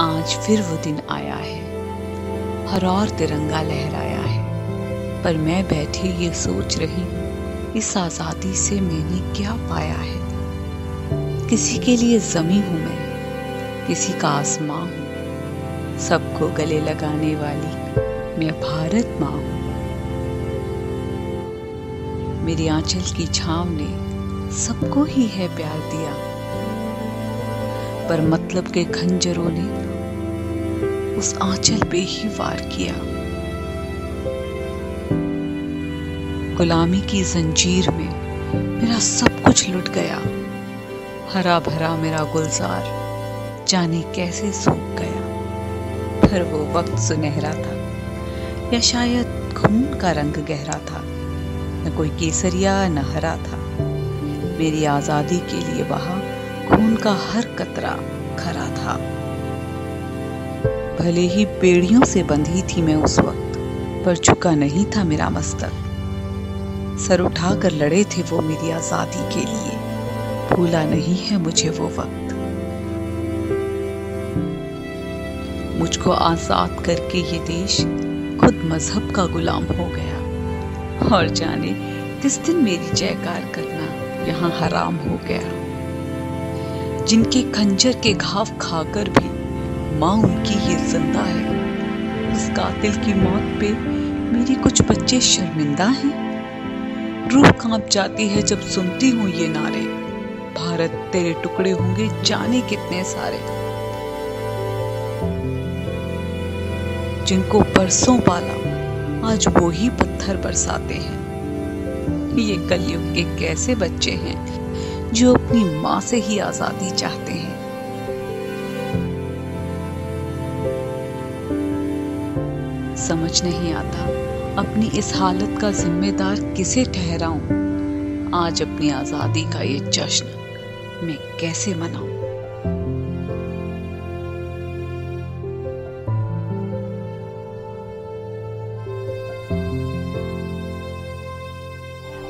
आज फिर वो दिन आया है। हर और तिरंगा लहराया है। पर मैं बैठी ये सोच रही, इस आज़ादी से मैंने क्या पाया है? किसी के लिए जमी हूँ मैं, किसी का आसमां हूँ। सबको गले लगाने वाली मैं भारत माँ हूँ। मेरी आंचल की छाव ने सबको ही है प्यार दिया। पर मतलब के खंजरों ने उस आंचल पे ही वार किया। गुलामी की जंजीर में मेरा सब कुछ लुट गया। हरा भरा मेरा गुलजार जाने कैसे सूख गया। पर वो वक्त सुनहरा था, या शायद खून का रंग गहरा था। न कोई केसरिया, न हरा था। मेरी आज़ादी के लिए वहाँ खून का हर कतरा खरा था। भले ही बेड़ियों से बंधी थी मैं उस वक्त, पर झुका नहीं था मेरा मस्तक। सर उठाकर लड़े थे वो मेरी आज़ादी के लिए। भूला नहीं है मुझे वो वक्त। मुझको आज़ाद करके ये देश खुद मज़हब का गुलाम हो गया। और जाने किस दिन मेरी जयकार करना यहाँ हराम हो गया। जिनके खंजर के घाव खाकर भी माँ उनकी ये ज़िंदा है। उस कातिल की मौत पे मेरी कुछ बच्चे शर्मिंदा हैं। रूह काँप जाती है जब सुनती हूँ ये नारे। भारत, तेरे टुकड़े होंगे जाने कितने सारे। जिनको परसों पाला, आज वो ही पत्थर बरसाते हैं। ये कलयुग के कैसे बच्चे हैं, जो अपनी माँ से ही आज़ादी चाहते हैं। समझ नहीं आता। अपनी इस हालत का जिम्मेदार किसे ठहराऊं? आज अपनी आज़ादी का ये जश्न मैं कैसे मनाऊं?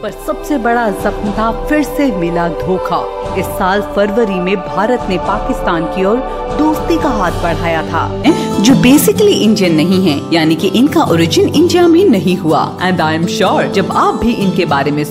पर सबसे बड़ा जख्म था फिर से मिला धोखा। इस साल फरवरी में भारत ने पाकिस्तान की ओर दोस्ती का हाथ बढ़ाया था। जो बेसिकली इंडियन नहीं है, यानी कि इनका ओरिजिन इंडिया में नहीं हुआ। एंड आई एम श्योर जब आप भी इनके बारे में